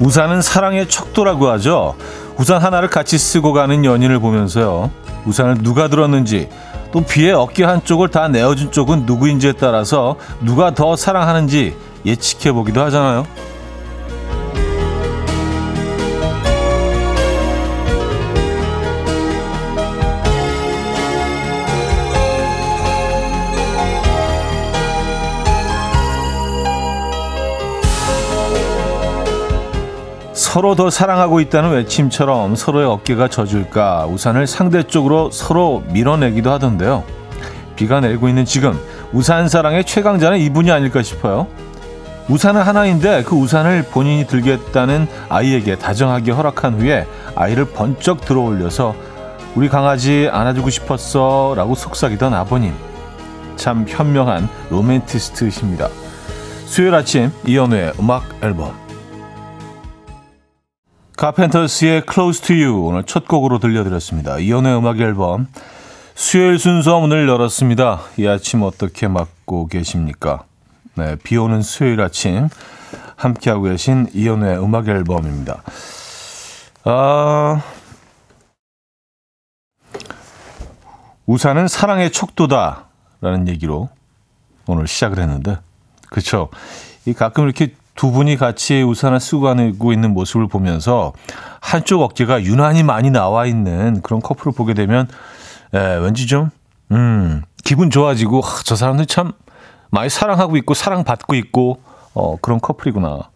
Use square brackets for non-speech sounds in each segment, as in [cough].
우산은 사랑의 척도라고 하죠. 우산 하나를 같이 쓰고 가는 연인을 보면서요. 우산을 누가 들었는지 또 비의 어깨 한쪽을 다 내어준 쪽은 누구인지에 따라서 누가 더 사랑하는지 예측해 보기도 하잖아요. 서로 더 사랑하고 있다는 외침처럼 서로의 어깨가 젖을까 우산을 상대 쪽으로 서로 밀어내기도 하던데요. 비가 내리고 있는 지금 우산 사랑의 최강자는 이분이 아닐까 싶어요. 우산은 하나인데 그 우산을 본인이 들겠다는 아이에게 다정하게 허락한 후에 아이를 번쩍 들어 올려서 우리 강아지 안아주고 싶었어 라고 속삭이던 아버님. 참 현명한 로맨티스트이십니다. 수요일 아침 이연우의 음악 앨범 카펜터스의 Close to You 오늘 첫 곡으로 들려드렸습니다. 이연우의 음악 앨범 수요일 순서 문을 열었습니다. 이 아침 어떻게 맞고 계십니까? 네, 비 오는 수요일 아침 함께하고 계신 이연우의 음악 앨범입니다. 아, 우산은 사랑의 척도다라는 얘기로 오늘 시작을 했는데, 그렇죠? 이 가끔 이렇게 두 분이 같이 우산을 쓰고 가고 있는 모습을 보면서 한쪽 어깨가 유난히 많이 나와 있는 그런 커플을 보게 되면 에, 왠지 좀 음, 기분 좋아지고 아, 저 사람들 참 많이 사랑하고 있고 사랑받고 있고 어, 그런 커플이구나.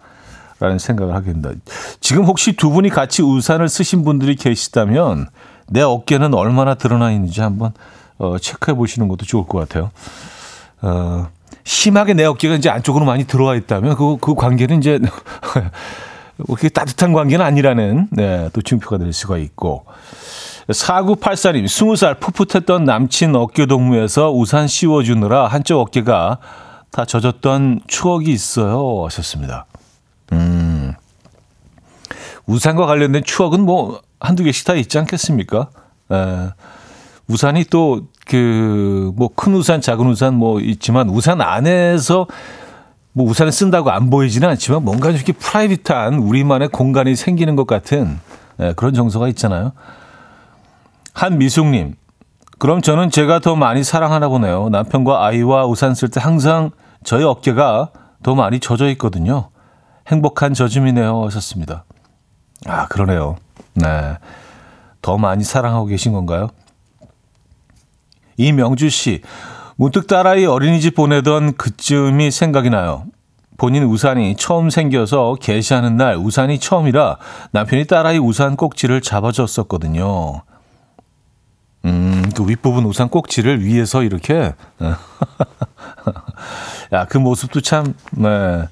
라는 생각을 하게 된다. 지금 혹시 두 분이 같이 우산을 쓰신 분들이 계시다면 내 어깨는 얼마나 드러나 있는지 한번 어, 체크해 보시는 것도 좋을 것 같아요. 어, 심하게 내 어깨가 이제 안쪽으로 많이 들어와 있다면 그, 그 관계는 이제 [laughs] 그렇게 따뜻한 관계는 아니라는 네, 또 증표가 될 수가 있고 4984님 20살 풋풋했던 남친 어깨 동무에서 우산 씌워주느라 한쪽 어깨가 다 젖었던 추억이 있어요 하셨습니다. 음, 우산과 관련된 추억은 뭐 한두 개씩 다 있지 않겠습니까? 에, 우산이 또 그 뭐 큰 우산, 작은 우산 뭐 있지만 우산 안에서 뭐 우산을 쓴다고 안 보이지는 않지만 뭔가 이렇게 프라이빗한 우리만의 공간이 생기는 것 같은 예, 그런 정서가 있잖아요. 한미숙님, 그럼 저는 제가 더 많이 사랑하나 보네요. 남편과 아이와 우산 쓸 때 항상 저희 어깨가 더 많이 젖어 있거든요. 행복한 젖음이네요. 하셨습니다. 아, 그러네요. 네. 더 많이 사랑하고 계신 건가요? 이명주 씨, 문득 딸아이 어린이집 보내던 그쯤이 생각이 나요. 본인 우산이 처음 생겨서 개시하는 날 우산이 처음이라 남편이 딸아이 우산 꼭지를 잡아줬었거든요. 음, 그 윗부분 우산 꼭지를 위에서 이렇게. [laughs] 야, 그 모습도 참, 네,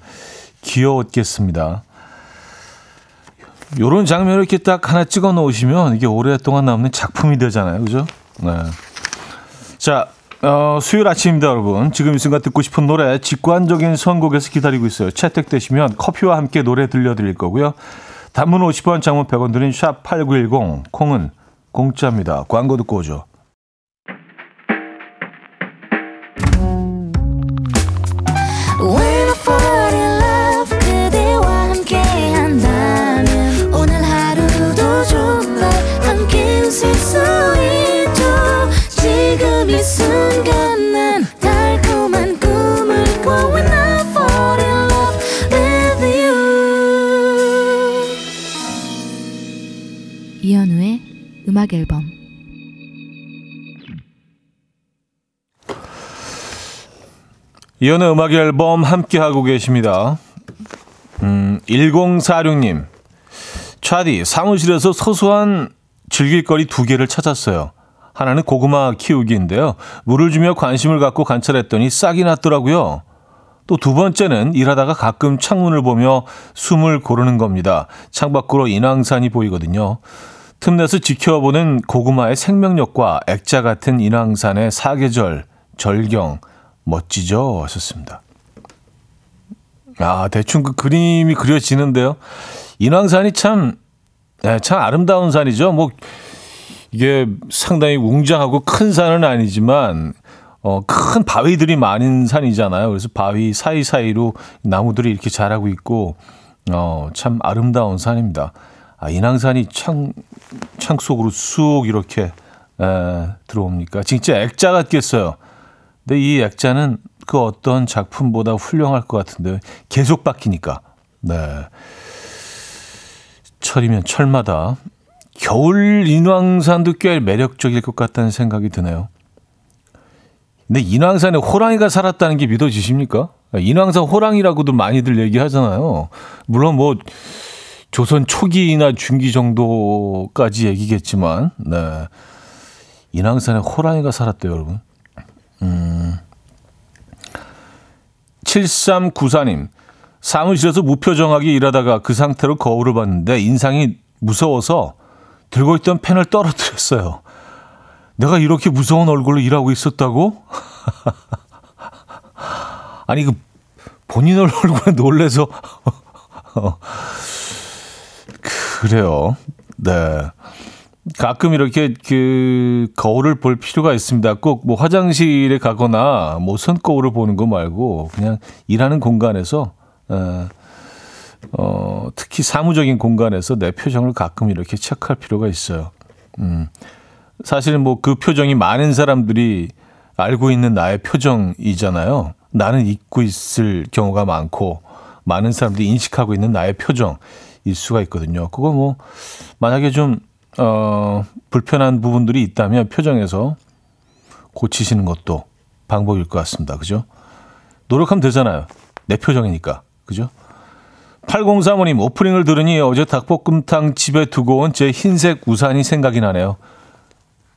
귀여웠겠습니다. 요런 장면을 이렇게 딱 하나 찍어 놓으시면 이게 오랫동안 남는 작품이 되잖아요. 그죠? 네. 자, 어, 수요일 아침입니다, 여러분. 지금 이 순간 듣고 싶은 노래 직관적인 선곡에서 기다리고 있어요. 채택되시면 커피와 함께 노래 들려드릴 거고요. 단문 50원, 장문 100원 드린 샵8910, 콩은 공짜입니다. 광고 듣고 오죠. 음악 앨범 이연의 음악 앨범 함께 하고 계십니다. 음, 1046님. 차디, 사무실에서 소소한 즐길거리 두 개를 찾았어요. 하나는 고구마 키우기인데요. 물을 주며 관심을 갖고 관찰했더니 싹이 났더라고요. 또 두 번째는 일하다가 가끔 창문을 보며 숨을 고르는 겁니다. 창밖으로 인왕산이 보이거든요. 틈내서 지켜보는 고구마의 생명력과 액자 같은 인왕산의 사계절, 절경, 멋지죠? 하셨습니다. 아, 대충 그 그림이 그려지는데요. 인왕산이 참, 네, 참 아름다운 산이죠. 뭐, 이게 상당히 웅장하고 큰 산은 아니지만, 어, 큰 바위들이 많은 산이잖아요. 그래서 바위 사이사이로 나무들이 이렇게 자라고 있고, 어, 참 아름다운 산입니다. 아, 인왕산이 창, 창 속으로 쑥 이렇게 에, 들어옵니까? 진짜 액자 같겠어요. 근데 이 액자는 그 어떤 작품보다 훌륭할 것 같은데 계속 바뀌니까. 네. 철이면 철마다 겨울 인왕산도 꽤 매력적일 것 같다는 생각이 드네요. 근데 인왕산에 호랑이가 살았다는 게 믿어지십니까? 인왕산 호랑이라고도 많이들 얘기하잖아요. 물론 뭐 조선 초기나 중기 정도까지 얘기겠지만, 네. 인왕산에 호랑이가 살았대요, 여러분. 음. 7394님. 사무실에서 무표정하게 일하다가 그 상태로 거울을 봤는데 인상이 무서워서 들고 있던 펜을 떨어뜨렸어요. 내가 이렇게 무서운 얼굴로 일하고 있었다고? [laughs] 아니, 그, 본인 얼굴에 놀래서. [laughs] 그래요. 네. 가끔 이렇게 그 거울을 볼 필요가 있습니다. 꼭 뭐 화장실에 가거나 뭐 손거울을 보는 거 말고 그냥 일하는 공간에서 어, 어 특히 사무적인 공간에서 내 표정을 가끔 이렇게 체크할 필요가 있어요. 음. 사실은 뭐그 표정이 많은 사람들이 알고 있는 나의 표정이잖아요. 나는 잊고 있을 경우가 많고 많은 사람들이 인식하고 있는 나의 표정 일 수가 있거든요. 그거 뭐 만약에 좀 어, 불편한 부분들이 있다면 표정에서 고치시는 것도 방법일 것 같습니다. 그죠? 노력하면 되잖아요. 내 표정이니까. 그죠? 8035님, 오프닝을 들으니 어제 닭볶음탕 집에 두고 온 제 흰색 우산이 생각이 나네요.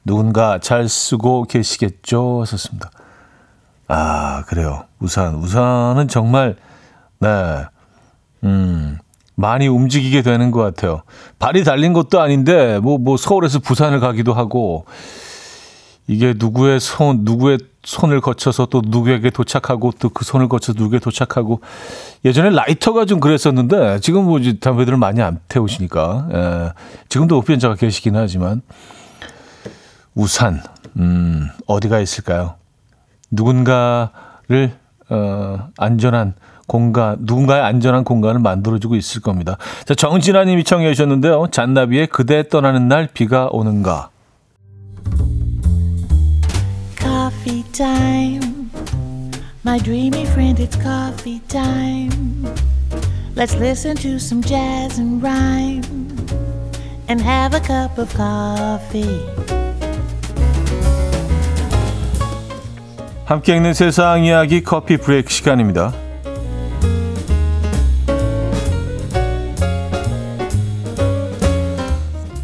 누군가 잘 쓰고 계시겠죠? 하셨습니다. 아, 그래요. 우산. 우산은 정말, 네. 음, 많이 움직이게 되는 것 같아요. 발이 달린 것도 아닌데, 뭐, 뭐, 서울에서 부산을 가기도 하고, 이게 누구의 손, 누구의 손을 거쳐서 또 누구에게 도착하고 또 그 손을 거쳐서 누구에게 도착하고 예전에 라이터가 좀 그랬었는데 지금 뭐 이제 담배들을 많이 안 태우시니까 예, 지금도 흡연자가 계시긴 하지만 우산 음, 어디가 있을까요? 누군가를 어, 안전한 공간, 누군가의 안전한 공간을 만들어주고 있을 겁니다. 자, 정진아 님이 청해 주셨는데요. 잔나비의 그대 떠나는 날 비가 오는가. Coffee time. My dreamy friend, it's coffee time. Let's listen to some jazz and rhyme and have a cup of coffee. 함께 읽는 세상 이야기 커피 브레이크 시간입니다.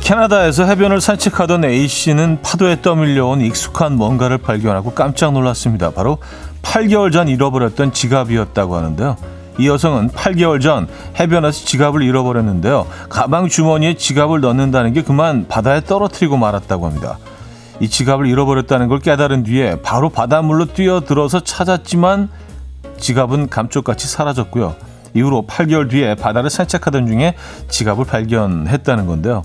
캐나다에서 해변을 산책하던 A씨는 파도에 떠밀려온 익숙한 뭔가를 발견하고 깜짝 놀랐습니다. 바로 8개월 전 잃어버렸던 지갑이었다고 하는데요. 이 여성은 8개월 전 해변에서 지갑을 잃어버렸는데요. 가방 주머니에 지갑을 넣는다는 게 그만 바다에 떨어뜨리고 말았다고 합니다. 이 지갑을 잃어버렸다는 걸 깨달은 뒤에 바로 바닷물로 뛰어들어서 찾았지만 지갑은 감쪽같이 사라졌고요. 이후로 8개월 뒤에 바다를 산책하던 중에 지갑을 발견했다는 건데요.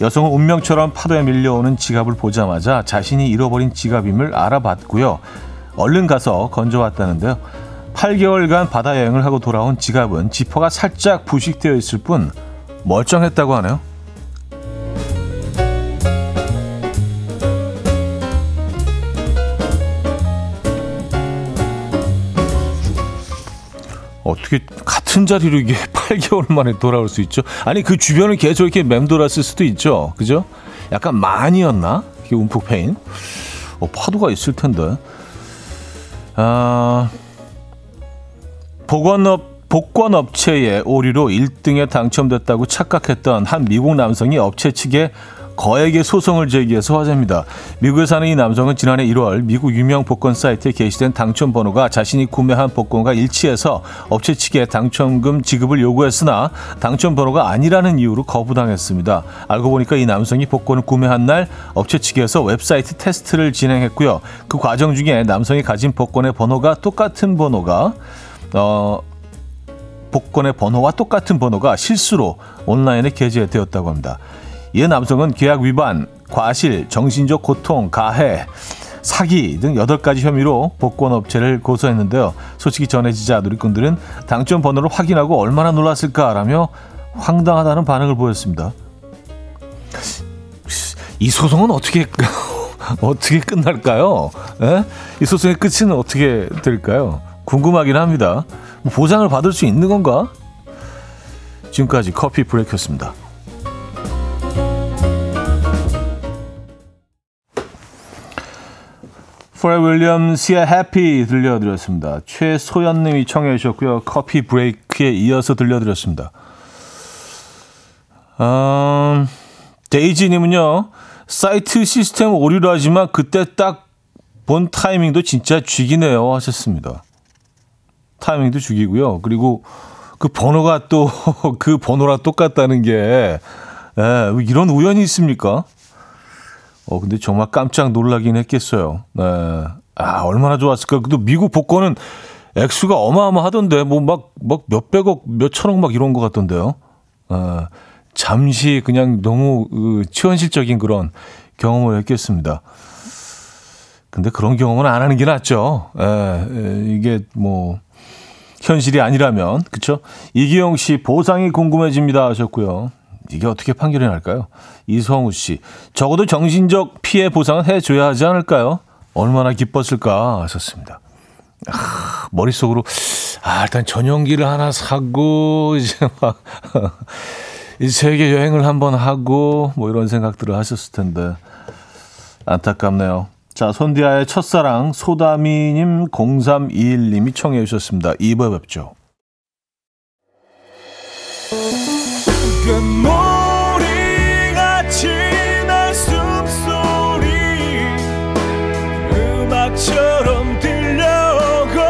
여성은 운명처럼 파도에 밀려오는 지갑을 보자마자 자신이 잃어버린 지갑임을 알아봤고요. 얼른 가서 건져왔다는데요. 8개월간 바다 여행을 하고 돌아온 지갑은 지퍼가 살짝 부식되어 있을 뿐 멀쩡했다고 하네요. 어떻게 같은 자리로 이게 [laughs] 8개월 만에 돌아올 수 있죠? 아니 그 주변을 계속 이렇게 맴돌았을 수도 있죠. 그죠? 약간 많이였나? 이게 움푹 패인. 어, 파도가 있을 텐데. 아, 보건업 복권 업체의 오류로 1등에 당첨됐다고 착각했던 한 미국 남성이 업체 측에 거액의 소송을 제기해서 화제입니다. 미국에 사는 이 남성은 지난해 1월 미국 유명 복권 사이트에 게시된 당첨 번호가 자신이 구매한 복권과 일치해서 업체 측에 당첨금 지급을 요구했으나 당첨 번호가 아니라는 이유로 거부당했습니다. 알고 보니까 이 남성이 복권을 구매한 날 업체 측에서 웹사이트 테스트를 진행했고요. 그 과정 중에 남성이 가진 복권의 번호가 똑같은 번호가 어 복권의 번호와 똑같은 번호가 실수로 온라인에 게재되었다고 합니다. 이 남성은 계약 위반, 과실, 정신적 고통, 가해, 사기 등 8가지 혐의로 복권 업체를 고소했는데요. 소식이 전해지자 누리꾼들은 당첨 번호를 확인하고 얼마나 놀랐을까라며 황당하다는 반응을 보였습니다. 이 소송은 어떻게 [laughs] 어떻게 끝날까요? 에? 이 소송의 끝은 어떻게 될까요? 궁금하긴 합니다. 뭐 보장을 받을 수 있는 건가? 지금까지 커피 브레이크였습니다. 퍼렐 윌리엄스의 Happy 들려드렸습니다. 최소연 님이 청해 주셨고요. Coffee Break에 이어서 들려드렸습니다. 음, 데이지 님은요. 사이트 시스템 오류를 하지만 그때 딱 본 타이밍도 진짜 죽이네요 하셨습니다. 타이밍도 죽이고요. 그리고 그 번호가 또 [laughs] 그 번호랑 똑같다는 게 예, 이런 우연이 있습니까? 어 근데 정말 깜짝 놀라긴 했겠어요. 네. 아 얼마나 좋았을까. 그래도 미국 복권은 액수가 어마어마하던데 뭐 막 막 몇백억 몇천억 막 이런 것 같던데요. 어, 잠시 그냥 너무 그, 치현실적인 그런 경험을 했겠습니다. 근데 그런 경험은 안 하는 게 낫죠. 에, 에, 이게 뭐 현실이 아니라면 그렇죠. 이기영 씨 보상이 궁금해집니다 하셨고요. 이게 어떻게 판결이 날까요? 이성우 씨 적어도 정신적 피해 보상은 해줘야 하지 않을까요? 얼마나 기뻤을까 하셨습니다. 아, 머릿속으로 아 일단 전용기를 하나 사고 이제 막 세계 여행을 한번 하고 뭐 이런 생각들을 하셨을 텐데 안타깝네요. 자, 손디아의 첫사랑 소다미님 0321님이 청해 주셨습니다. 2부 뵙죠. 금모리같이 날 숨소리 음악처럼 들려오고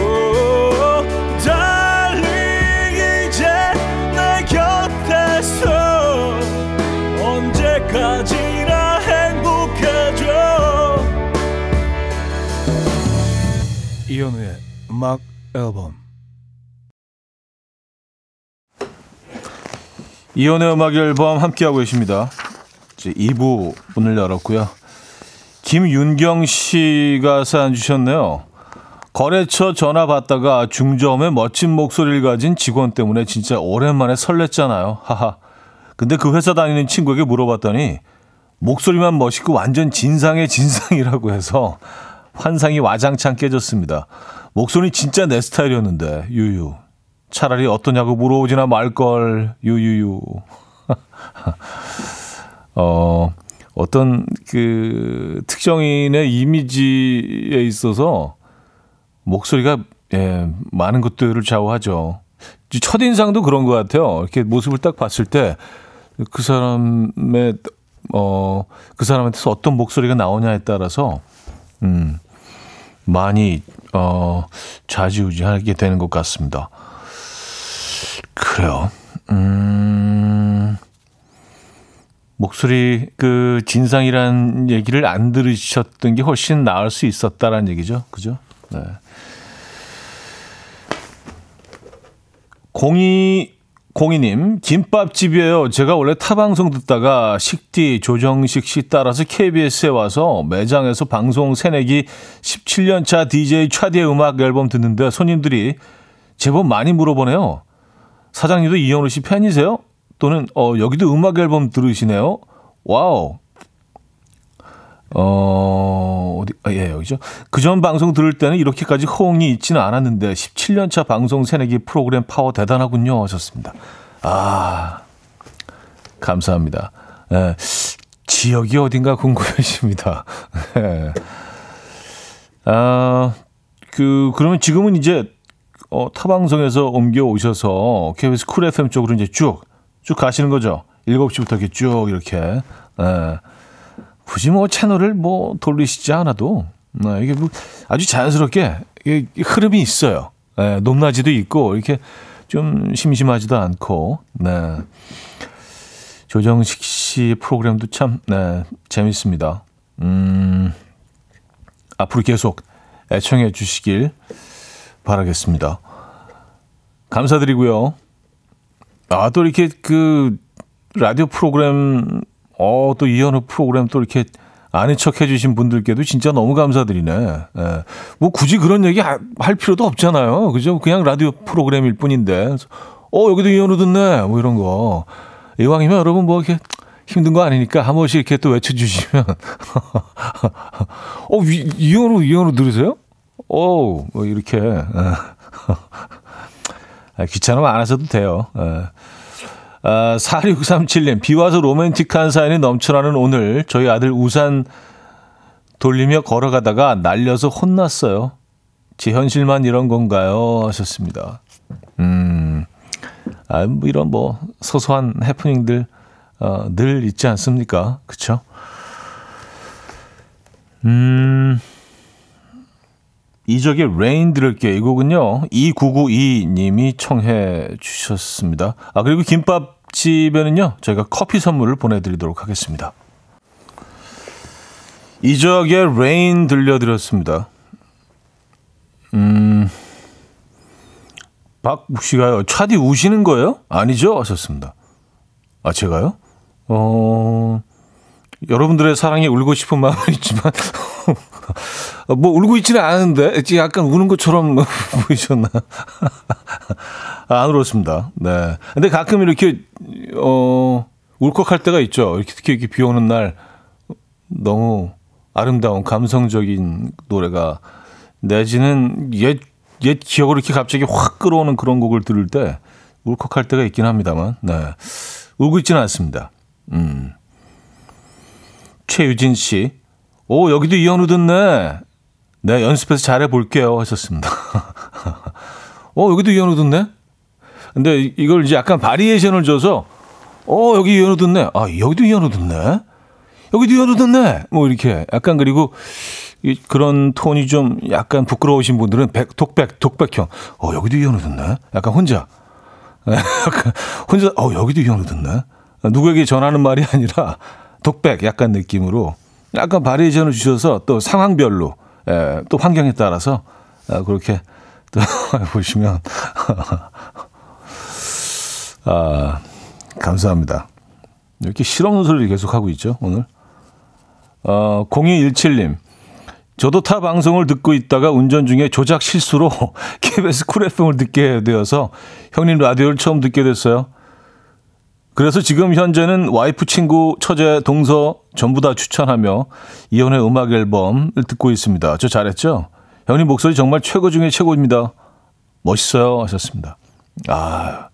오, 달리 이제 내 곁에서 언제까지나 행복해져. 이현우의 음악 앨범 이혼의 음악 앨범 함께하고 계십니다. 이제 2부 문을 열었고요. 김윤경 씨가 사연 주셨네요. 거래처 전화 받다가 중저음의 멋진 목소리를 가진 직원 때문에 진짜 오랜만에 설렜잖아요. 하하. 근데 그 회사 다니는 친구에게 물어봤더니 목소리만 멋있고 완전 진상의 진상이라고 해서 환상이 와장창 깨졌습니다. 목소리 진짜 내 스타일이었는데 유유. 차라리 어떠냐고 물어오지나 말걸 유유유. [laughs] 어 어떤 그 특정인의 이미지에 있어서 목소리가 예, 많은 것들을 좌우하죠. 첫 인상도 그런 것 같아요. 이렇게 모습을 딱 봤을 때 그 사람의 어 그 사람한테서 어떤 목소리가 나오냐에 따라서 음 많이 어 좌지우지하게 되는 것 같습니다. 그래요. 음, 목소리 그 진상이란 얘기를 안 들으셨던 게 훨씬 나을 수 있었다라는 얘기죠. 그죠? 네. 공이 공이님 김밥집이에요. 제가 원래 타 방송 듣다가 식디 조정식 씨 따라서 KBS에 와서 매장에서 방송 새내기 17년 차 DJ 차디의 음악 앨범 듣는데 손님들이 제법 많이 물어보네요. 사장님도 이현우 씨 팬이세요? 또는 어 여기도 음악 앨범 들으시네요. wow. 어 어디 아, 예 여기죠. 그전 방송 들을 때는 이렇게까지 호응이 있지는 않았는데 17년 차 방송 새내기 프로그램 파워 대단하군요 하셨습니다. 아 감사합니다. 예. 지역이 어딘가 궁금해집니다. [laughs] 예. 아, 그, 그러면 지금은 이제 어, 타방송에서 옮겨 오셔서 KBS 쿨 FM 쪽으로 이제 쭉, 쭉 가시는 거죠. 7시부터 이렇게 쭉 이렇게. 예. 굳이 뭐 채널을 뭐 돌리시지 않아도 네, 이게 뭐 아주 자연스럽게 이게 흐름이 있어요. 예, 높낮이도 있고 이렇게 좀 심심하지도 않고. 네. 조정식 씨 프로그램도 참 네, 재밌습니다. 음. 앞으로 계속 애청해 주시길 바라겠습니다. 감사드리고요. 아, 또 이렇게 그 라디오 프로그램, 어, 또 이현우 프로그램 또 이렇게 아는 척 해주신 분들께도 진짜 너무 감사드리네. 예. 뭐 굳이 그런 얘기 하- 할 필요도 없잖아요. 그죠? 그냥 라디오 프로그램일 뿐인데. 어, 여기도 이현우 듣네. 뭐 이런 거. 이왕이면 여러분 뭐 이렇게 힘든 거 아니니까 한 번씩 이렇게 또 외쳐주시면. [laughs] 어, 이- 이현우, 이현우 들으세요? 오, 뭐 이렇게. 예. [laughs] 아, 귀찮으면 안 하셔도 돼요. 예. 아, 4637님, 비 와서 로맨틱한 사연이 넘쳐나는 오늘, 저희 아들 우산 돌리며 걸어가다가 날려서 혼났어요. 제 현실만 이런 건가요? 하셨습니다. 음, 아, 뭐 이런 뭐 소소한 해프닝들, 어, 늘 있지 않습니까? 그쵸? 음, 이적의 Rain 들을게요. 이 곡은요. 2992님이 청해 주셨습니다. 아 그리고 김밥집에는요. 저희가 커피 선물을 보내드리도록 하겠습니다. 이적의 Rain 들려드렸습니다. 음, 박국 씨가요. 차디 우시는 거예요? 아니죠? 하셨습니다. 아 제가요? 어 여러분들의 사랑에 울고 싶은 마음은 있지만 어, 뭐 울고 있지는 않은데 약간 우는 것처럼 [laughs] 보이셨나? 아, 안 울었습니다. 네. 근데 가끔 이렇게 어 울컥할 때가 있죠. 이렇게 특히 이렇게 비 오는 날 너무 아름다운 감성적인 노래가 내지는 옛, 옛 기억을 이렇게 갑자기 확 끌어오는 그런 곡을 들을 때 울컥할 때가 있긴 합니다만, 네. 울고 있지는 않습니다. 음. 최유진 씨, 오, 여기도 이현우 듣네. 네, 연습해서 잘해볼게요. 하셨습니다. [laughs] 어, 여기도 이현우 듣네? 근데 이- 이걸 이제 약간 바리에이션을 줘서, 어, 여기 이현우 듣네. 아, 여기도 이현우 듣네? 여기도 이현우 듣네? 뭐 이렇게. 약간 그리고 이, 그런 톤이 좀 약간 부끄러우신 분들은 백, 독백, 독백형. 어, 여기도 이현우 듣네? 약간 혼자. 약간 혼자, 어, 여기도 이현우 듣네? 누구에게 전하는 말이 아니라 독백 약간 느낌으로 약간 바리에이션을 주셔서 또 상황별로 예, 또 환경에 따라서 아, 그렇게 또 [laughs] 보시면 [laughs] 아, 감사합니다. 이렇게 실없는 소리를 계속 하고 있죠, 오늘. 어, 0217님. 저도 타 방송을 듣고 있다가 운전 중에 조작 실수로 [laughs] KBS 쿨 FM을 듣게 되어서 형님 라디오를 처음 듣게 됐어요. 그래서 지금 현재는 와이프, 친구, 처제, 동서 전부 다 추천하며 이혼의 음악 앨범을 듣고 있습니다. 저 잘했죠? 형님 목소리 정말 최고 중에 최고입니다. 멋있어요. 하셨습니다. 아,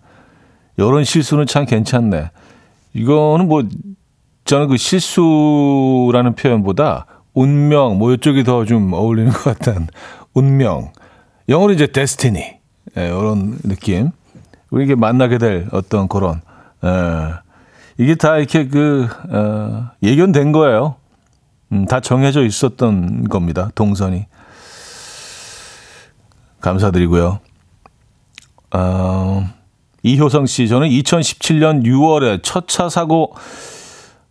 이런 실수는 참 괜찮네. 이거는 뭐, 저는 그 실수라는 표현보다 운명, 뭐 이쪽이 더 좀 어울리는 것 같은 운명. 영어로 이제 destiny. 예, 이런 느낌. 우리 이게 만나게 될 어떤 그런, 예, 이게 다 이렇게 그, 어, 예견된 거예요. 음, 다 정해져 있었던 겁니다. 동선이. 감사드리고요. 어, 이효성 씨, 저는 2017년 6월에 첫 차 사고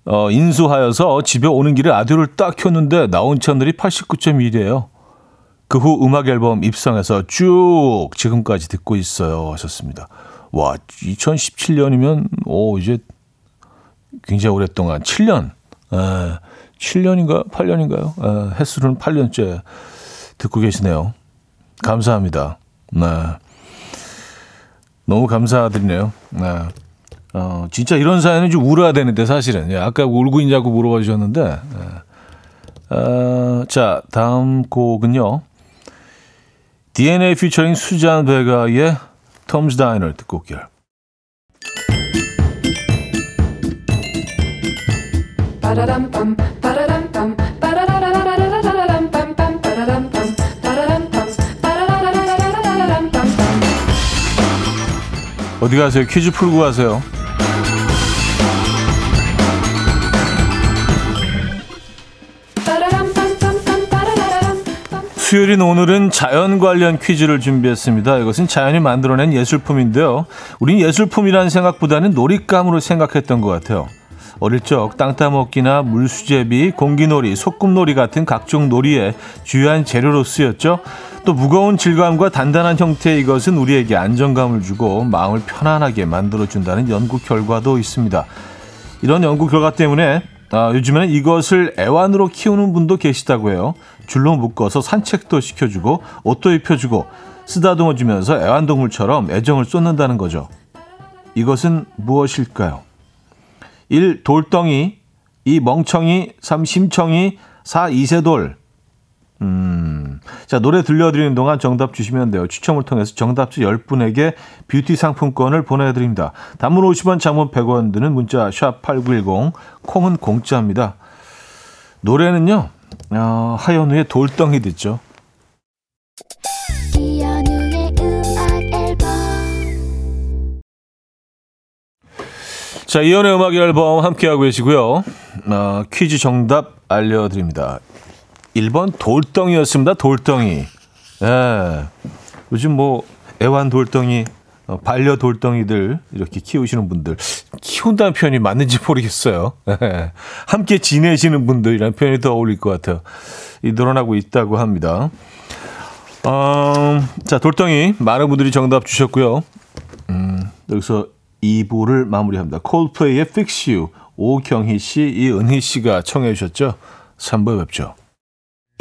어, 인수하여서 집에 오는 길에 라디오를 딱 켰는데 나온 채널이 89.1이에요. 그 후 음악 앨범 입성해서 쭉 지금까지 듣고 있어요. 하셨습니다. 와, 2017년이면 오 이제 굉장히 오랫동안 7년, 에, 7년인가 8년인가요? 에, 횟수는 8년째 듣고 계시네요. 감사합니다. 네. 너무 감사드리네요. 네. 어, 진짜 이런 사연은 좀 울어야 되는데, 사실은. 예, 아까 울고 있냐고 물어봐 주셨는데. 예. 어, 자, 다음 곡은요. DNA 피처링 수잔 베가의 톰즈 다이너 듣고 올게요. 어디 가세요? 퀴즈 풀고 가세요. 수요일인 오늘은 자연 관련 퀴즈를 준비했습니다. 이것은 자연이 만들어낸 예술품인데요. 우린 예술품이라는 생각보다는 놀잇감으로 생각했던 것 같아요. 어릴 적 땅 따먹기나 물수제비, 공기놀이, 소꿉놀이 같은 각종 놀이의 주요한 재료로 쓰였죠. 또 무거운 질감과 단단한 형태의 이것은 우리에게 안정감을 주고 마음을 편안하게 만들어준다는 연구 결과도 있습니다. 이런 연구 결과 때문에 아, 요즘에는 이것을 애완으로 키우는 분도 계시다고 해요. 줄로 묶어서 산책도 시켜주고 옷도 입혀주고 쓰다듬어 주면서 애완동물처럼 애정을 쏟는다는 거죠. 이것은 무엇일까요? 1. 돌덩이 2. 멍청이 3. 심청이 4. 이세돌 음, 자 노래 들려드리는 동안 정답 주시면 돼요. 추첨을 통해서 정답자 10분에게 뷰티 상품권을 보내드립니다. 단문 50원, 장문 100원 드는 문자 샵 8910 콩은 공짜입니다. 노래는요. 어, 하현우의 돌덩이 듣죠. 자, 이연의 음악 앨범 함께하고 계시고요. 어, 퀴즈 정답 알려드립니다. 1번 돌덩이였습니다. 돌덩이. 예. 요즘 뭐 애완 돌덩이, 어, 반려 돌덩이들 이렇게 키우시는 분들 키운다는 표현이 맞는지 모르겠어요. 예. 함께 지내시는 분들이라는 표현이 더 어울릴 것 같아요. 이 늘어나고 있다고 합니다. 어, 자, 돌덩이 많은 분들이 정답 주셨고요. 음, 여기서 2부를 마무리합니다. 콜플레이의 Fix You 오경희 씨, 이은희 씨가 청해 주셨죠. 3부에 뵙죠.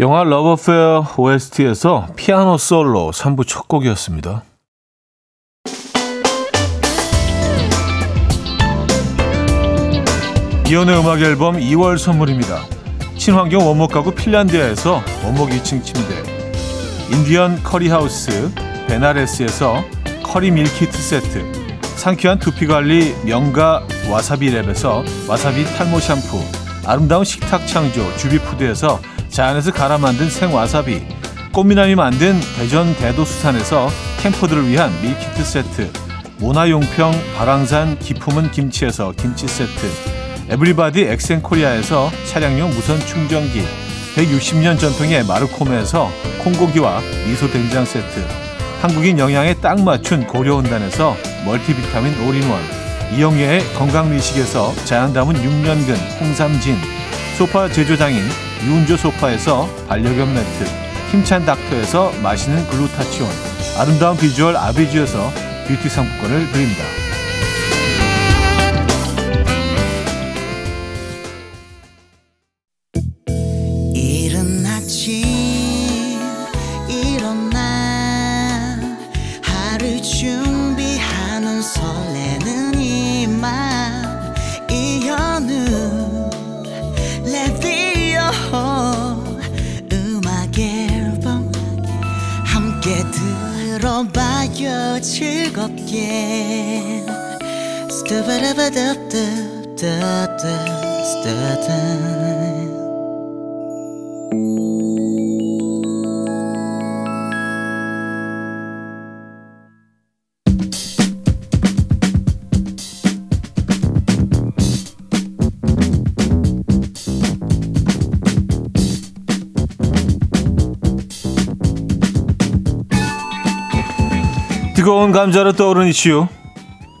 영화 Love Affair OST에서 피아노 솔로 3부 첫 곡이었습니다. 이현우의 음악 앨범 2월 선물입니다. 친환경 원목 가구 핀란디아에서 원목 2층 침대 인디언 커리하우스 베나레스에서 커리 밀키트 세트 상쾌한 두피관리 명가 와사비랩에서 와사비 탈모 샴푸 아름다운 식탁 창조 주비푸드에서 자연에서 갈아 만든 생와사비 꽃미남이 만든 대전 대도수산에서 캠퍼들을 위한 밀키트 세트 모나용평 발왕산 기 품은 김치에서 김치 세트 에브리바디 엑센코리아에서 차량용 무선 충전기 160년 전통의 마르코메에서 콩고기와 미소된장 세트 한국인 영양에 딱 맞춘 고려은단에서 멀티비타민 올인원 이영애의 건강미식에서 자연 담은 6년근 홍삼진 소파 제조장인 유운조 소파에서 반려견 매트 힘찬 닥터에서 마시는 글루타치온 아름다운 비주얼 아비주에서 뷰티 상품권을 드립니다. 들어봐요 즐겁게. 스타바라바답답답답답 뜨거운 감자로 떠오르는 이슈.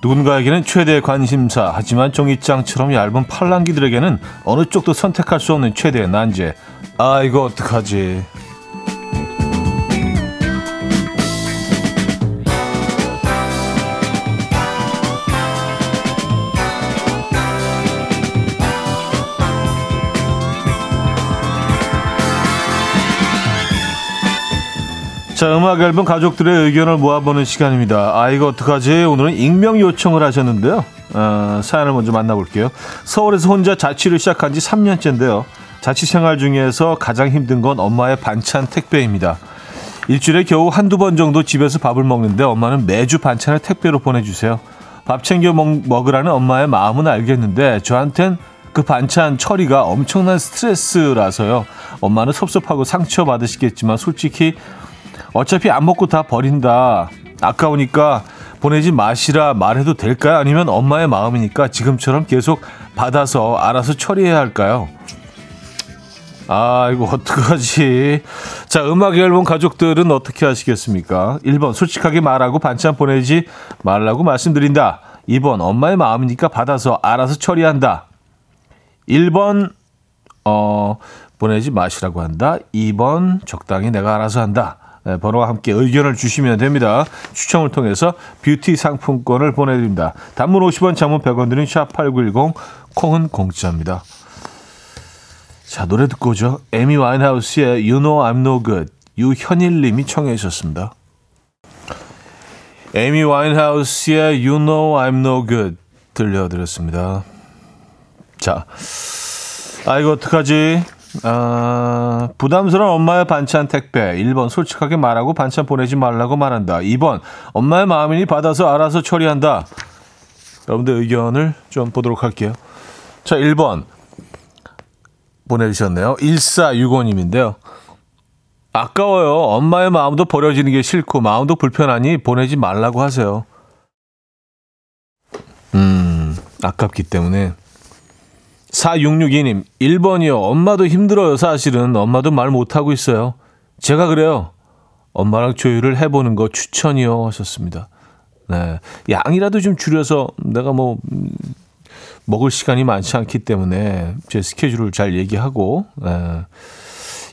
누군가에게는 최대의 관심사, 하지만 종이장처럼 얇은 팔랑귀들에게는 어느 쪽도 선택할 수 없는 최대의 난제. 아, 이거 어떡하지? 자, 음악 앨범 가족들의 의견을 모아보는 시간입니다. 아, 이거 어떡하지? 오늘은 익명 요청을 하셨는데요. 어, 사연을 먼저 만나볼게요. 서울에서 혼자 자취를 시작한 지 3년째인데요. 자취 생활 중에서 가장 힘든 건 엄마의 반찬 택배입니다. 일주일에 겨우 한두 번 정도 집에서 밥을 먹는데 엄마는 매주 반찬을 택배로 보내주세요. 밥 챙겨 먹, 먹으라는 엄마의 마음은 알겠는데 저한텐 그 반찬 처리가 엄청난 스트레스라서요. 엄마는 섭섭하고 상처받으시겠지만 솔직히 어차피 안 먹고 다 버린다. 아까우니까 보내지 마시라 말해도 될까요? 아니면 엄마의 마음이니까 지금처럼 계속 받아서 알아서 처리해야 할까요? 아, 이거 어떡하지? 자, 음악 앨범 가족들은 어떻게 하시겠습니까? 1번, 솔직하게 말하고 반찬 보내지 말라고 말씀드린다. 2번, 엄마의 마음이니까 받아서 알아서 처리한다. 1번, 어, 보내지 마시라고 한다. 2번, 적당히 내가 알아서 한다. 네, 번호와 함께 의견을 주시면 됩니다. 추첨을 통해서 뷰티 상품권을 보내드립니다. 단문 50원, 장문 100원 드린 샵8910, 콩은 공짜입니다. 자, 노래 듣고 오죠. 에미 와인하우스의 You Know I'm No Good. 유현일 님이 청해 주셨습니다. 에미 와인하우스의 You Know I'm No Good 들려드렸습니다. 자, 아, 이거 어떡하지? 아, 부담스러운 엄마의 반찬 택배. 1번, 솔직하게 말하고 반찬 보내지 말라고 말한다. 2번, 엄마의 마음이니 받아서 알아서 처리한다. 여러분들 의견을 좀 보도록 할게요. 자, 1번. 보내주셨네요. 1465님인데요. 아까워요. 엄마의 마음도 버려지는 게 싫고 마음도 불편하니 보내지 말라고 하세요. 음, 아깝기 때문에. 4662님, 1번이요. 엄마도 힘들어요, 사실은. 엄마도 말 못하고 있어요. 제가 그래요. 엄마랑 조율을 해보는 거 추천이요. 하셨습니다. 네. 양이라도 좀 줄여서 내가 뭐, 음, 먹을 시간이 많지 않기 때문에 제 스케줄을 잘 얘기하고, 네.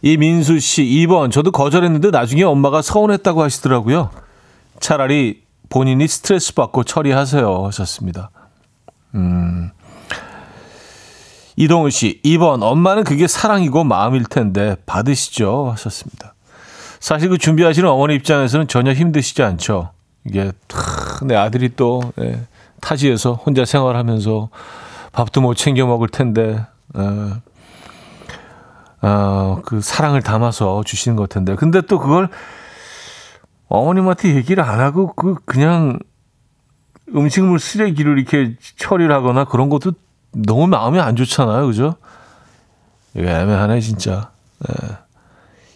이민수 씨, 2번. 저도 거절했는데 나중에 엄마가 서운했다고 하시더라고요. 차라리 본인이 스트레스 받고 처리하세요. 하셨습니다. 음. 이동훈 씨, 2번. 엄마는 그게 사랑이고 마음일 텐데 받으시죠. 하셨습니다. 사실 그 준비하시는 어머니 입장에서는 전혀 힘드시지 않죠. 이게 탁, 내 아들이 또 예, 타지에서 혼자 생활하면서 밥도 못 챙겨 먹을 텐데 어, 어, 그 사랑을 담아서 주시는 것 텐데 근데 또 그걸 어머님한테 얘기를 안 하고 그 그냥 음식물 쓰레기를 이렇게 처리를 하거나 그런 것도 너무 마음이 안 좋잖아요. 그죠? 이거 애매하네, 진짜. 예.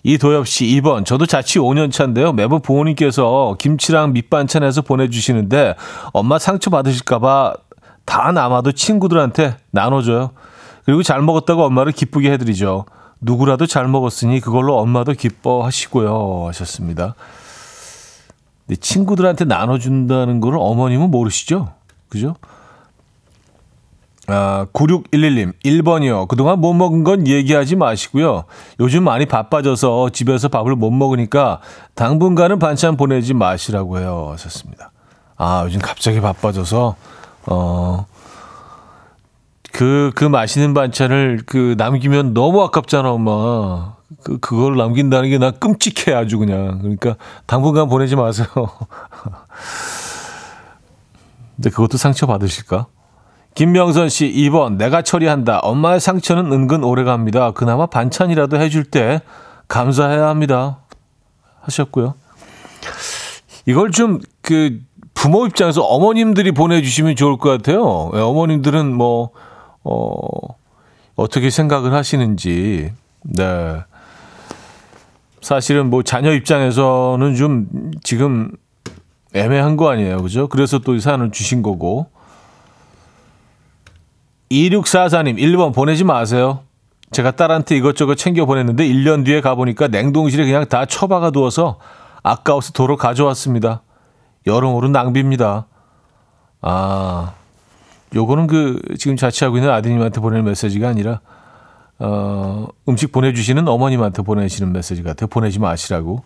이도엽 씨 2번. 저도 자취 5년 차인데요. 매번 부모님께서 김치랑 밑반찬해서 보내주시는데 엄마 상처 받으실까봐 다 남아도 친구들한테 나눠줘요. 그리고 잘 먹었다고 엄마를 기쁘게 해드리죠. 누구라도 잘 먹었으니 그걸로 엄마도 기뻐하시고요. 하셨습니다. 친구들한테 나눠준다는 걸 어머님은 모르시죠? 그죠? 아, 9611님, 1번이요. 그동안 못 먹은 건 얘기하지 마시고요. 요즘 많이 바빠져서 집에서 밥을 못 먹으니까 당분간은 반찬 보내지 마시라고 해요. 하셨습니다. 아, 요즘 갑자기 바빠져서, 어, 그, 그 맛있는 반찬을 그 남기면 너무 아깝잖아, 엄마. 그, 그걸 남긴다는 게 나 끔찍해, 아주 그냥. 그러니까 당분간 보내지 마세요. [laughs] 근데 그것도 상처 받으실까? 김명선 씨 2번 내가 처리한다. 엄마의 상처는 은근 오래갑니다. 그나마 반찬이라도 해줄 때 감사해야 합니다. 하셨고요. 이걸 좀 그 부모 입장에서 어머님들이 보내주시면 좋을 것 같아요. 예, 어머님들은 뭐 어, 어떻게 생각을 하시는지. 네. 사실은 뭐 자녀 입장에서는 좀 지금 애매한 거 아니에요. 그죠? 그래서 또 이 사연을 주신 거고. 2644님, 1번 보내지 마세요. 제가 딸한테 이것저것 챙겨 보냈는데 1년 뒤에 가보니까 냉동실에 그냥 다 처박아 두어서 아까워서 도로 가져왔습니다. 여러모로 낭비입니다. 아, 요거는 그 지금 자취하고 있는 아드님한테 보내는 메시지가 아니라 어, 음식 보내주시는 어머님한테 보내시는 메시지 같아요. 보내지 마시라고.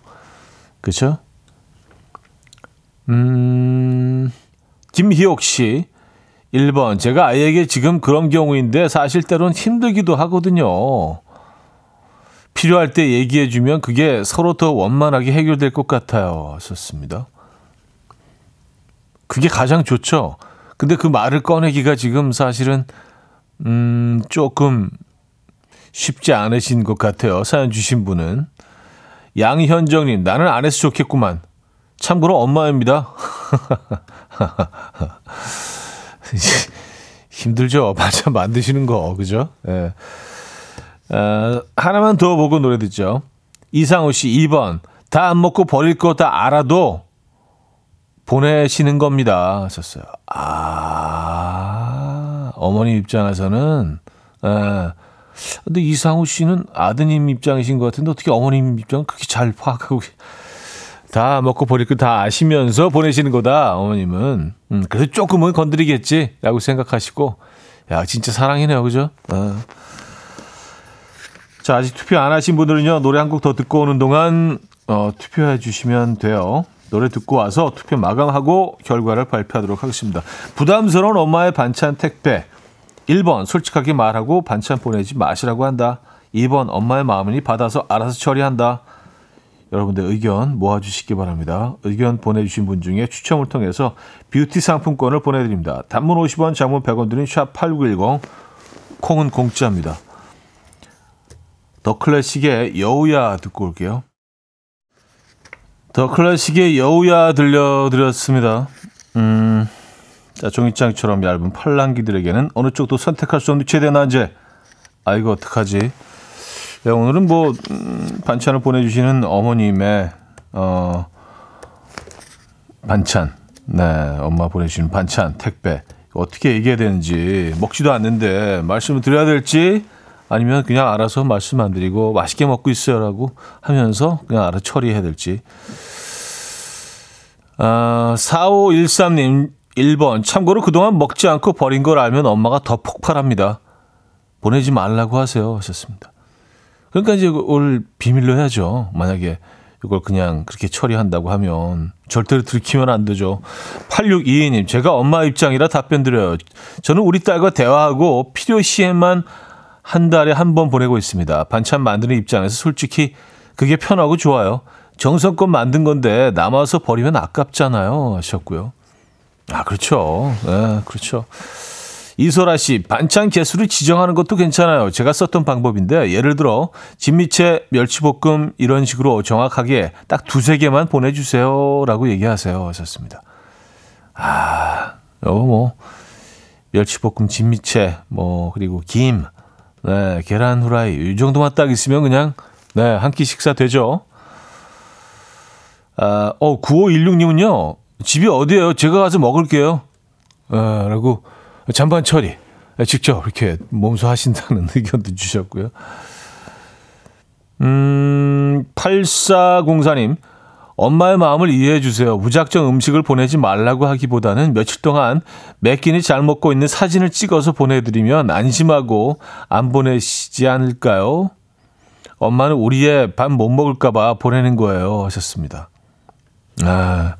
그쵸? 음, 김희옥 씨. 1번. 제가 아이에게 지금 그런 경우인데 사실 때론 힘들기도 하거든요. 필요할 때 얘기해주면 그게 서로 더 원만하게 해결될 것 같아요. 하셨습니다. 그게 가장 좋죠. 근데 그 말을 꺼내기가 지금 사실은, 음, 조금 쉽지 않으신 것 같아요. 사연 주신 분은. 양현정님, 나는 안 해서 좋겠구만. 참고로 엄마입니다. [laughs] [laughs] 힘들죠. 반찬 만드시는 거, 그죠? 예. 어, 하나만 더 보고 노래 듣죠. 이상호 씨 2번. 다 안 먹고 버릴 거 다 알아도 보내시는 겁니다. 하셨어요. 아, 어머님 입장에서는 에, 근데 이상우 씨는 아드님 입장이신 것 같은데 어떻게 어머님 입장을 그렇게 잘 파악하고 계- 다 먹고 버릴 거 다 아시면서 보내시는 거다 어머님은 음, 그래서 조금은 건드리겠지라고 생각하시고 야 진짜 사랑이네요 그죠? 어. 자 아직 투표 안 하신 분들은요 노래 한 곡 더 듣고 오는 동안 어, 투표해 주시면 돼요. 노래 듣고 와서 투표 마감하고 결과를 발표하도록 하겠습니다. 부담스러운 엄마의 반찬 택배 1번 솔직하게 말하고 반찬 보내지 마시라고 한다. 2번 엄마의 마음이니 받아서 알아서 처리한다. 여러분들 의견 모아주시기 바랍니다. 의견 보내주신 분 중에 추첨을 통해서 뷰티 상품권을 보내드립니다. 단문 50원, 장문 100원 드린 샵8910 콩은 공짜입니다. 더 클래식의 여우야 듣고 올게요. 더 클래식의 여우야 들려드렸습니다. 음, 자, 종이장처럼 얇은 팔랑귀들에게는 어느 쪽도 선택할 수 없는 최대 난제. 아, 이거 어떡하지? 네, 오늘은 뭐, 음, 반찬을 보내주시는 어머님의, 어, 반찬. 네, 엄마 보내주시는 반찬, 택배. 어떻게 얘기해야 되는지, 먹지도 않는데, 말씀을 드려야 될지, 아니면 그냥 알아서 말씀 안 드리고, 맛있게 먹고 있어요라고 하면서 그냥 알아 처리해야 될지. 아, 4513님, 1번. 참고로 그동안 먹지 않고 버린 걸 알면 엄마가 더 폭발합니다. 보내지 말라고 하세요. 하셨습니다. 그러니까 이제 이걸 비밀로 해야죠. 만약에 이걸 그냥 그렇게 처리한다고 하면 절대로 들키면 안 되죠. 8622님, 제가 엄마 입장이라 답변 드려요. 저는 우리 딸과 대화하고 필요 시에만 한 달에 한 번 보내고 있습니다. 반찬 만드는 입장에서 솔직히 그게 편하고 좋아요. 정성껏 만든 건데 남아서 버리면 아깝잖아요. 하셨고요. 아, 그렇죠. 네, 그렇죠. 이소라 씨, 반찬 개수를 지정하는 것도 괜찮아요. 제가 썼던 방법인데, 예를 들어, 진미채, 멸치볶음, 이런 식으로 정확하게 딱 두세 개만 보내주세요. 라고 얘기하세요. 하셨습니다. 아, 요 뭐, 멸치볶음, 진미채, 뭐, 그리고 김, 네, 계란 후라이, 이 정도만 딱 있으면 그냥, 네, 한 끼 식사 되죠. 아, 어, 9516님은요, 집이 어디예요? 제가 가서 먹을게요. 아, 라고, 잔반 처리. 직접 이렇게 몸소 하신다는 [laughs] 의견도 주셨고요. 음, 8404님, 엄마의 마음을 이해해 주세요. 무작정 음식을 보내지 말라고 하기보다는 며칠 동안 몇 끼니 잘 먹고 있는 사진을 찍어서 보내드리면 안심하고 안 보내시지 않을까요? 엄마는 우리의 밥 못 먹을까봐 보내는 거예요. 하셨습니다. 아,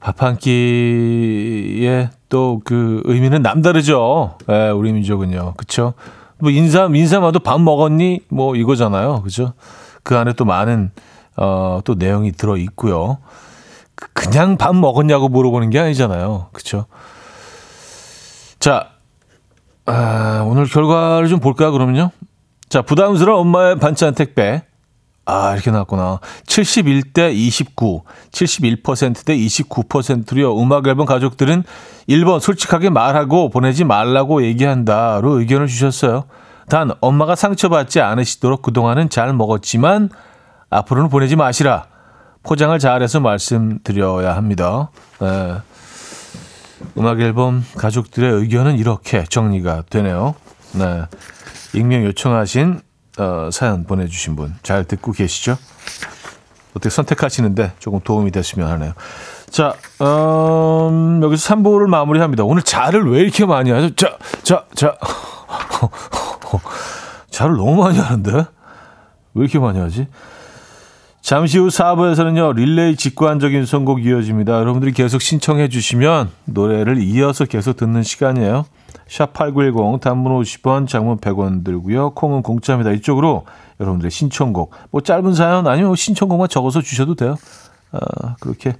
밥 한 끼의 또 그 의미는 남다르죠. 예, 우리 민족은요. 그쵸? 뭐 인사, 인사마도 밥 먹었니? 뭐 이거잖아요. 그죠? 그 안에 또 많은, 어, 또 내용이 들어 있고요. 그- 그냥 밥 먹었냐고 물어보는 게 아니잖아요. 그쵸? 자, 아, 오늘 결과를 좀 볼까요, 그러면요? 자, 부담스러운 엄마의 반찬 택배. 아, 이렇게 나왔구나. 71대 29, 71%대 29%요. 음악 앨범 가족들은 1번 솔직하게 말하고 보내지 말라고 얘기한다로 의견을 주셨어요. 단, 엄마가 상처받지 않으시도록 그동안은 잘 먹었지만 앞으로는 보내지 마시라. 포장을 잘해서 말씀드려야 합니다. 네. 음악 앨범 가족들의 의견은 이렇게 정리가 되네요. 네. 익명 요청하신 어, 사연 보내주신 분 잘 듣고 계시죠? 어떻게 선택하시는데 조금 도움이 됐으면 하네요. 자, 음, 여기서 3부를 마무리합니다. 오늘 자를 왜 이렇게 많이 하죠? 자, 자, 자. [laughs] 자를 너무 많이 하는데? 왜 이렇게 많이 하지? 잠시 후 4부에서는요, 릴레이 직관적인 선곡 이어집니다. 여러분들이 계속 신청해 주시면 노래를 이어서 계속 듣는 시간이에요. 샵8910 단문 50원, 장문 100원 들고요. 콩은 공짜입니다. 이쪽으로 여러분들의 신청곡, 뭐 짧은 사연 아니면 뭐 신청곡만 적어서 주셔도 돼요. 아, 그렇게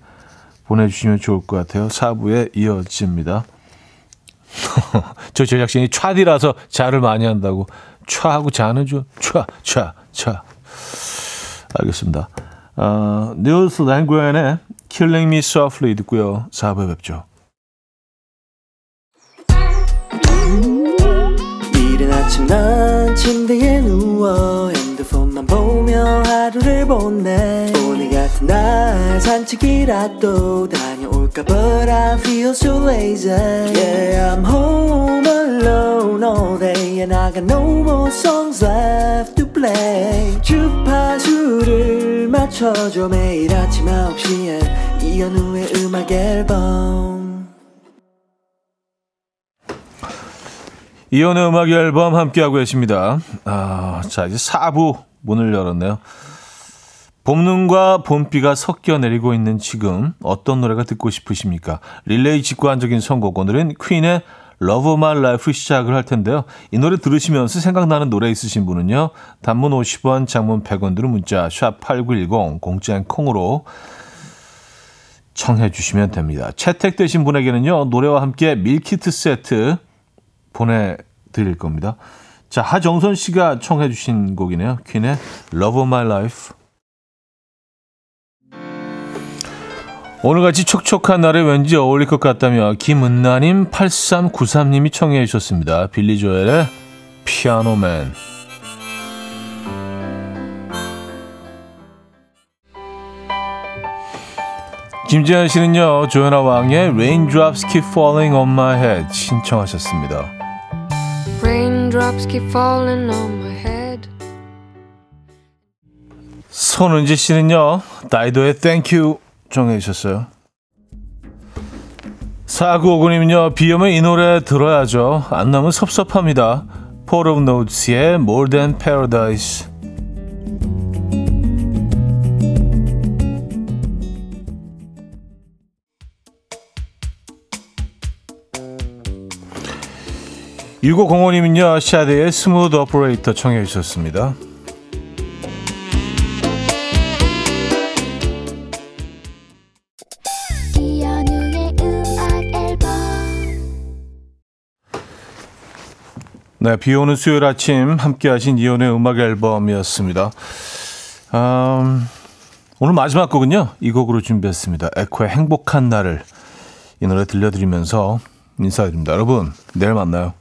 보내주시면 좋을 것 같아요. 4부에 이어집니다. [laughs] 저 제작진이 촤디라서 자를 많이 한다고 촤하고 자는 좀 촤, 촤, 촤. 알겠습니다. 어, 뉴스 랭구엔의 Killing Me Softly 듣고요. 4부에 뵙죠. 이른 아침 난 침대에 누워 핸드폰만 보며 하루를 보내 오늘 같은 날 산책이라도 다녀올까 But I feel so lazy Yeah I'm home alone all day And I got no more songs left to play 주파수 를 맞춰줘 매일 아침 9시에 이현우의 음악 앨범 이연의 음악 앨범 함께하고 계십니다. 아, 자, 이제 4부 문을 열었네요. 봄눈과 봄비가 섞여 내리고 있는 지금 어떤 노래가 듣고 싶으십니까? 릴레이 직관적인 선곡 오늘은 퀸의 Love of My Life 시작을 할 텐데요. 이 노래 들으시면서 생각나는 노래 있으신 분은요. 단문 50원, 장문 100원 들은 문자 샵 8910 공짜인 콩으로 청해 주시면 됩니다. 채택되신 분에게는요. 노래와 함께 밀키트 세트 보내 드릴 겁니다. 자, 하정선 씨가 청해 주신 곡이네요. 퀸의 Love of My Life. 오늘같이 촉촉한 날에 왠지 어울릴 것 같다며 김은나님 8393님이 청해 주셨습니다. 빌리 조엘의 피아노맨. 김지현 씨는요, 조연아 왕의 Raindrops Keep Falling on My Head 신청하셨습니다. Raindrops keep falling on my head. 손은지 씨는요, 다이도의 Thank You 정해 주셨어요. 4959님은요, 비 오면 이 노래 들어야죠. 안 나면 섭섭합니다. Port of Notes의 More Than Paradise. 유고공원님은요 샤데이의 Smooth Operator 청해 주셨습니다. 네, 비 오는 수요일 아침 함께 하신 이현우의 음악 앨범이었습니다. 음, 오늘 마지막 곡은요 이 곡으로 준비했습니다. 에코의 행복한 나를 이 노래 들려드리면서 인사드립니다. 여러분 내일 만나요.